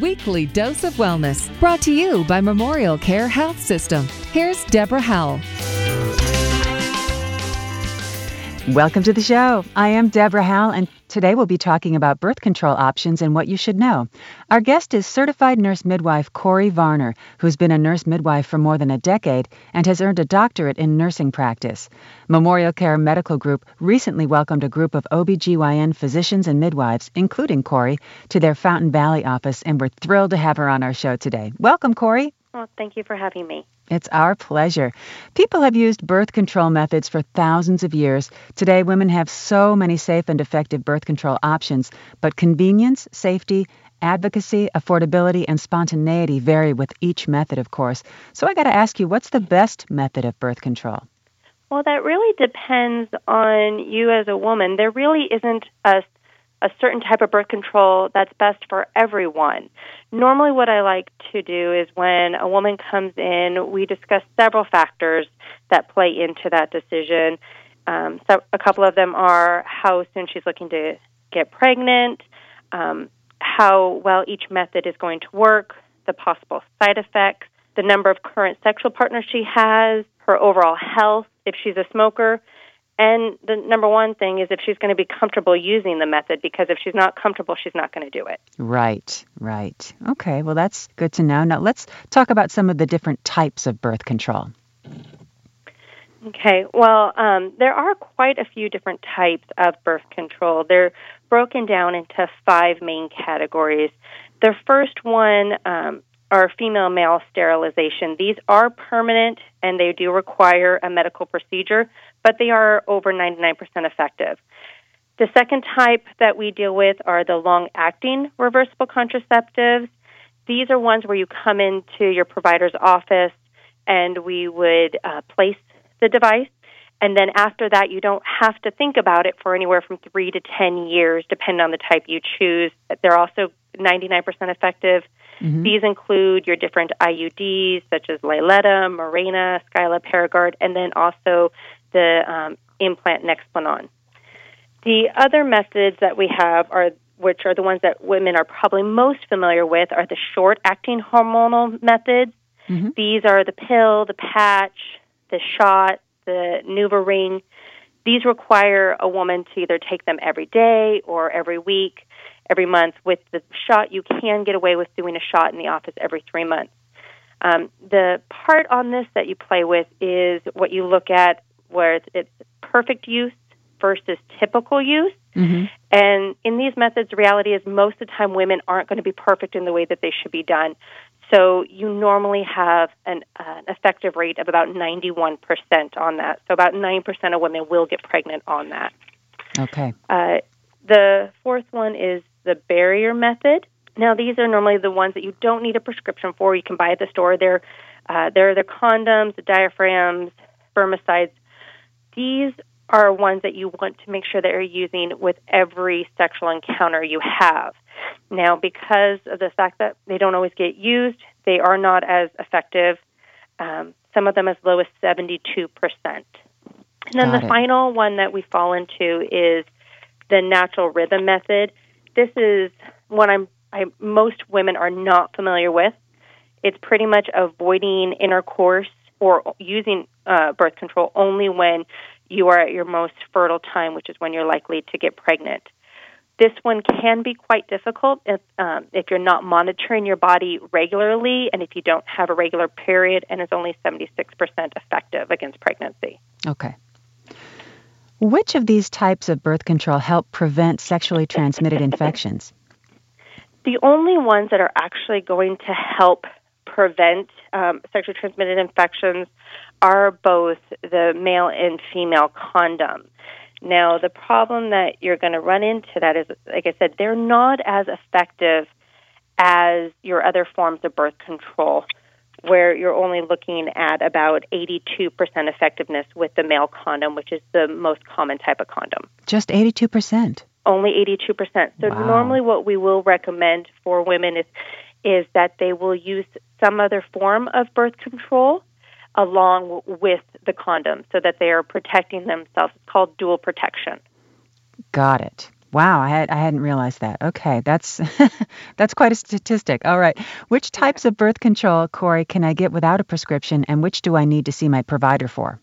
Weekly Dose of Wellness, brought to you by Memorial Care Health System. Here's Deborah Howell. Welcome to the show. I am Deborah Howell, and today we'll be talking about birth control options and what you should know. Our guest is certified nurse midwife Corey Varner, who's been a nurse midwife for more than a decade and has earned a doctorate in nursing practice. Memorial Care Medical Group recently welcomed a group of OBGYN physicians and midwives, including Corey, to their Fountain Valley office, and we're thrilled to have her on our show today. Welcome, Corey. Well, thank you for having me. It's our pleasure. People have used birth control methods for thousands of years. Today, women have so many safe and effective birth control options, but convenience, safety, advocacy, affordability, and spontaneity vary with each method, of course. So I got to ask you, what's the best method of birth control? Well, that really depends on you as a woman. There really isn't a a certain type of birth control that's best for everyone. Normally, what I like to do is when a woman comes in, we discuss several factors that play into that decision. Um, so, a couple of them are how soon she's looking to get pregnant, um, how well each method is going to work, the possible side effects, the number of current sexual partners she has, her overall health, if she's a smoker, and the number one thing is if she's going to be comfortable using the method, because if she's not comfortable, she's not going to do it. Right, right. Okay, well, that's good to know. Now, let's talk about some of the different types of birth control. Okay, well, um, there are quite a few different types of birth control. They're broken down into five main categories. The first one um, are female male sterilization. These are permanent and they do require a medical procedure, but they are over 99% effective. The second type that we deal with are the long acting reversible contraceptives. These are ones where you come into your provider's office and we would uh, place the device. And then after that, you don't have to think about it for anywhere from three to 10 years, depending on the type you choose. They're also 99% effective. Mm-hmm. These include your different IUDs, such as Liletta, Mirena, Skyla, Paragard, and then also the um, implant Nexplanon. The other methods that we have are which are the ones that women are probably most familiar with are the short acting hormonal methods. Mm-hmm. These are the pill, the patch, the shot, the NuvaRing. These require a woman to either take them every day or every week, every month. With the shot, you can get away with doing a shot in the office every three months. Um, the part on this that you play with is what you look at where it's, it's perfect use versus typical use. Mm-hmm. And in these methods, reality is most of the time women aren't going to be perfect in the way that they should be done. So you normally have an, uh, an effective rate of about 91% on that. So about 9% of women will get pregnant on that. Okay. Uh, the fourth one is the barrier method. Now, these are normally the ones that you don't need a prescription for. You can buy at the store. They're, uh, they're the condoms, the diaphragms, spermicides, these are ones that you want to make sure that you're using with every sexual encounter you have. Now, because of the fact that they don't always get used, they are not as effective. Um, some of them as low as 72%. And then Got the it. final one that we fall into is the natural rhythm method. This is one I'm, I, most women are not familiar with. It's pretty much avoiding intercourse or using uh, birth control only when you are at your most fertile time, which is when you're likely to get pregnant. This one can be quite difficult if, um, if you're not monitoring your body regularly and if you don't have a regular period and is only 76% effective against pregnancy. Okay. Which of these types of birth control help prevent sexually transmitted infections? The only ones that are actually going to help prevent um, sexually transmitted infections are both the male and female condom. Now, the problem that you're going to run into that is, like I said, they're not as effective as your other forms of birth control, where you're only looking at about 82% effectiveness with the male condom, which is the most common type of condom. Just 82%? Only 82%. So, wow. normally, what we will recommend for women is is that they will use some other form of birth control along with the condom so that they are protecting themselves. It's called dual protection. Got it. Wow, I had I hadn't realized that. Okay, that's that's quite a statistic. All right. Which types of birth control, Corey, can I get without a prescription and which do I need to see my provider for?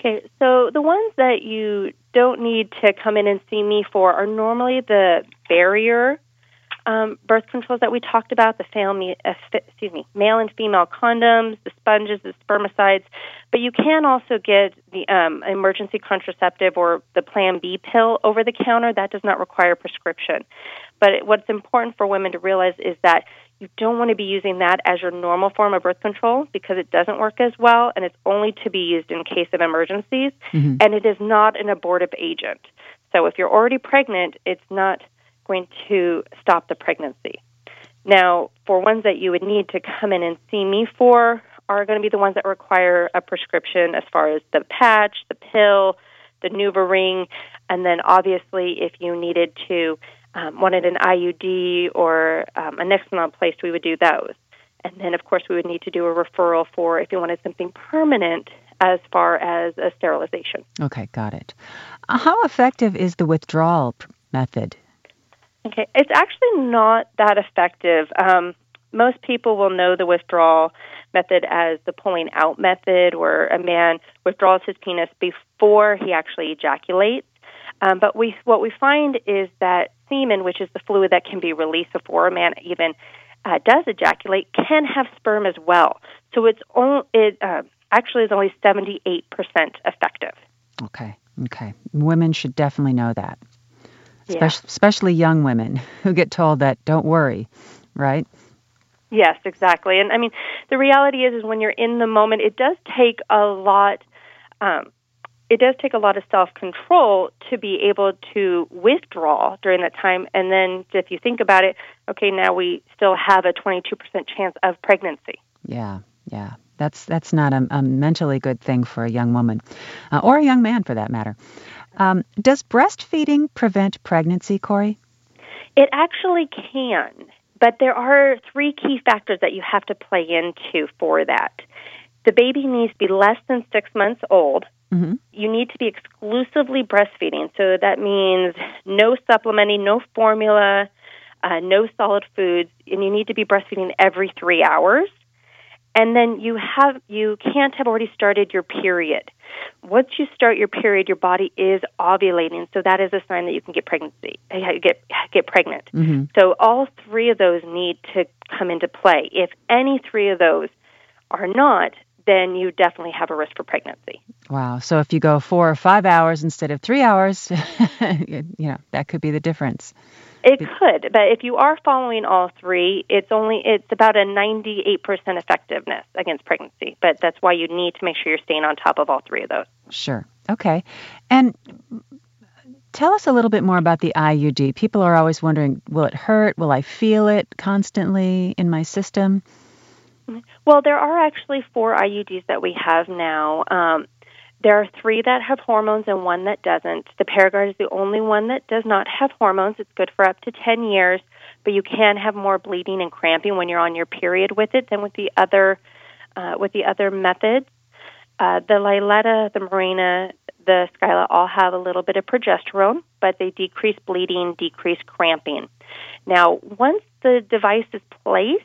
Okay, so the ones that you don't need to come in and see me for are normally the barrier um, birth controls that we talked about, the fam- uh, excuse me, male and female condoms, the sponges, the spermicides, but you can also get the um, emergency contraceptive or the Plan B pill over the counter. That does not require a prescription. But what's important for women to realize is that you don't want to be using that as your normal form of birth control because it doesn't work as well and it's only to be used in case of emergencies mm-hmm. and it is not an abortive agent. So if you're already pregnant, it's not going to stop the pregnancy. Now, for ones that you would need to come in and see me for are going to be the ones that require a prescription as far as the patch, the pill, the NuvaRing, and then obviously if you needed to um, wanted an IUD or um, a Nexplanon placed, we would do those. And then, of course, we would need to do a referral for if you wanted something permanent as far as a sterilization. Okay, got it. Uh, how effective is the withdrawal method? Okay, it's actually not that effective. Um, most people will know the withdrawal method as the pulling out method, where a man withdraws his penis before he actually ejaculates. Um, but we, what we find is that semen, which is the fluid that can be released before a man even uh, does ejaculate, can have sperm as well. So it's only, it uh, actually is only 78% effective. Okay, okay. Women should definitely know that yeah. especially young women who get told that don't worry, right? Yes, exactly. And I mean, the reality is, is when you're in the moment, it does take a lot. Um, it does take a lot of self control to be able to withdraw during that time. And then, if you think about it, okay, now we still have a 22% chance of pregnancy. Yeah, yeah. That's that's not a, a mentally good thing for a young woman, uh, or a young man for that matter. Um, does breastfeeding prevent pregnancy, Corey? It actually can, but there are three key factors that you have to play into for that. The baby needs to be less than six months old. Mm-hmm. You need to be exclusively breastfeeding, so that means no supplementing, no formula, uh, no solid foods, and you need to be breastfeeding every three hours and then you have you can't have already started your period. Once you start your period, your body is ovulating, so that is a sign that you can get pregnancy, get get pregnant. Mm-hmm. So all three of those need to come into play. If any three of those are not, then you definitely have a risk for pregnancy. Wow. So if you go four or five hours instead of three hours, you know, that could be the difference. It could, but if you are following all three, it's only it's about a 98% effectiveness against pregnancy. But that's why you need to make sure you're staying on top of all three of those. Sure. Okay. And tell us a little bit more about the IUD. People are always wondering, will it hurt? Will I feel it constantly in my system? Well, there are actually four IUDs that we have now. Um, there are three that have hormones and one that doesn't. The Paragard is the only one that does not have hormones. It's good for up to 10 years, but you can have more bleeding and cramping when you're on your period with it than with the other uh, with the other methods. Uh, the Liletta, the Mirena, the Skyla all have a little bit of progesterone, but they decrease bleeding, decrease cramping. Now, once the device is placed,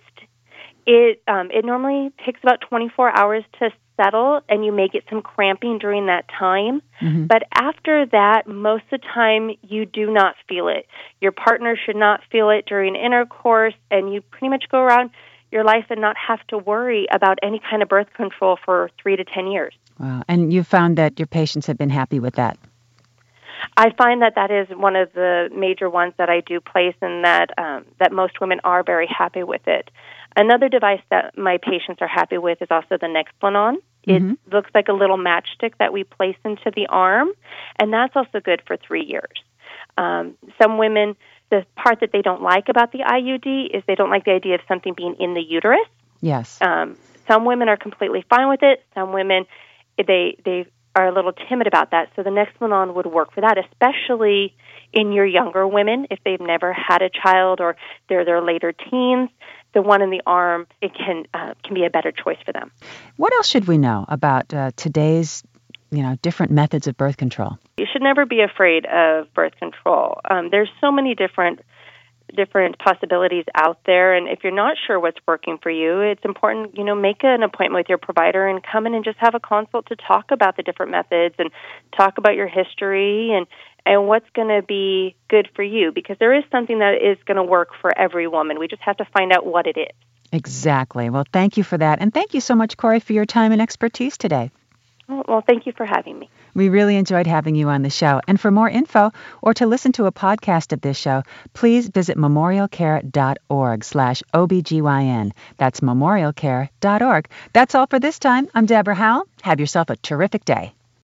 it um, it normally takes about 24 hours to settle and you may get some cramping during that time. Mm-hmm. But after that, most of the time you do not feel it. Your partner should not feel it during intercourse, and you pretty much go around your life and not have to worry about any kind of birth control for three to 10 years. Wow. And you found that your patients have been happy with that? I find that that is one of the major ones that I do place, and that um, that most women are very happy with it. Another device that my patients are happy with is also the Nexplanon. It mm-hmm. looks like a little matchstick that we place into the arm, and that's also good for three years. Um, some women, the part that they don't like about the IUD is they don't like the idea of something being in the uterus. Yes. Um, some women are completely fine with it. Some women, they they are a little timid about that. So the Nexplanon would work for that, especially in your younger women if they've never had a child or they're their later teens the one in the arm, it can uh, can be a better choice for them. What else should we know about uh, today's you know, different methods of birth control? You should never be afraid of birth control. Um, there's so many different different possibilities out there and if you're not sure what's working for you it's important you know make an appointment with your provider and come in and just have a consult to talk about the different methods and talk about your history and and what's going to be good for you because there is something that is going to work for every woman we just have to find out what it is exactly well thank you for that and thank you so much corey for your time and expertise today well, thank you for having me. We really enjoyed having you on the show. And for more info or to listen to a podcast of this show, please visit memorialcare.org slash OBGYN. That's memorialcare.org. That's all for this time. I'm Deborah Howell. Have yourself a terrific day.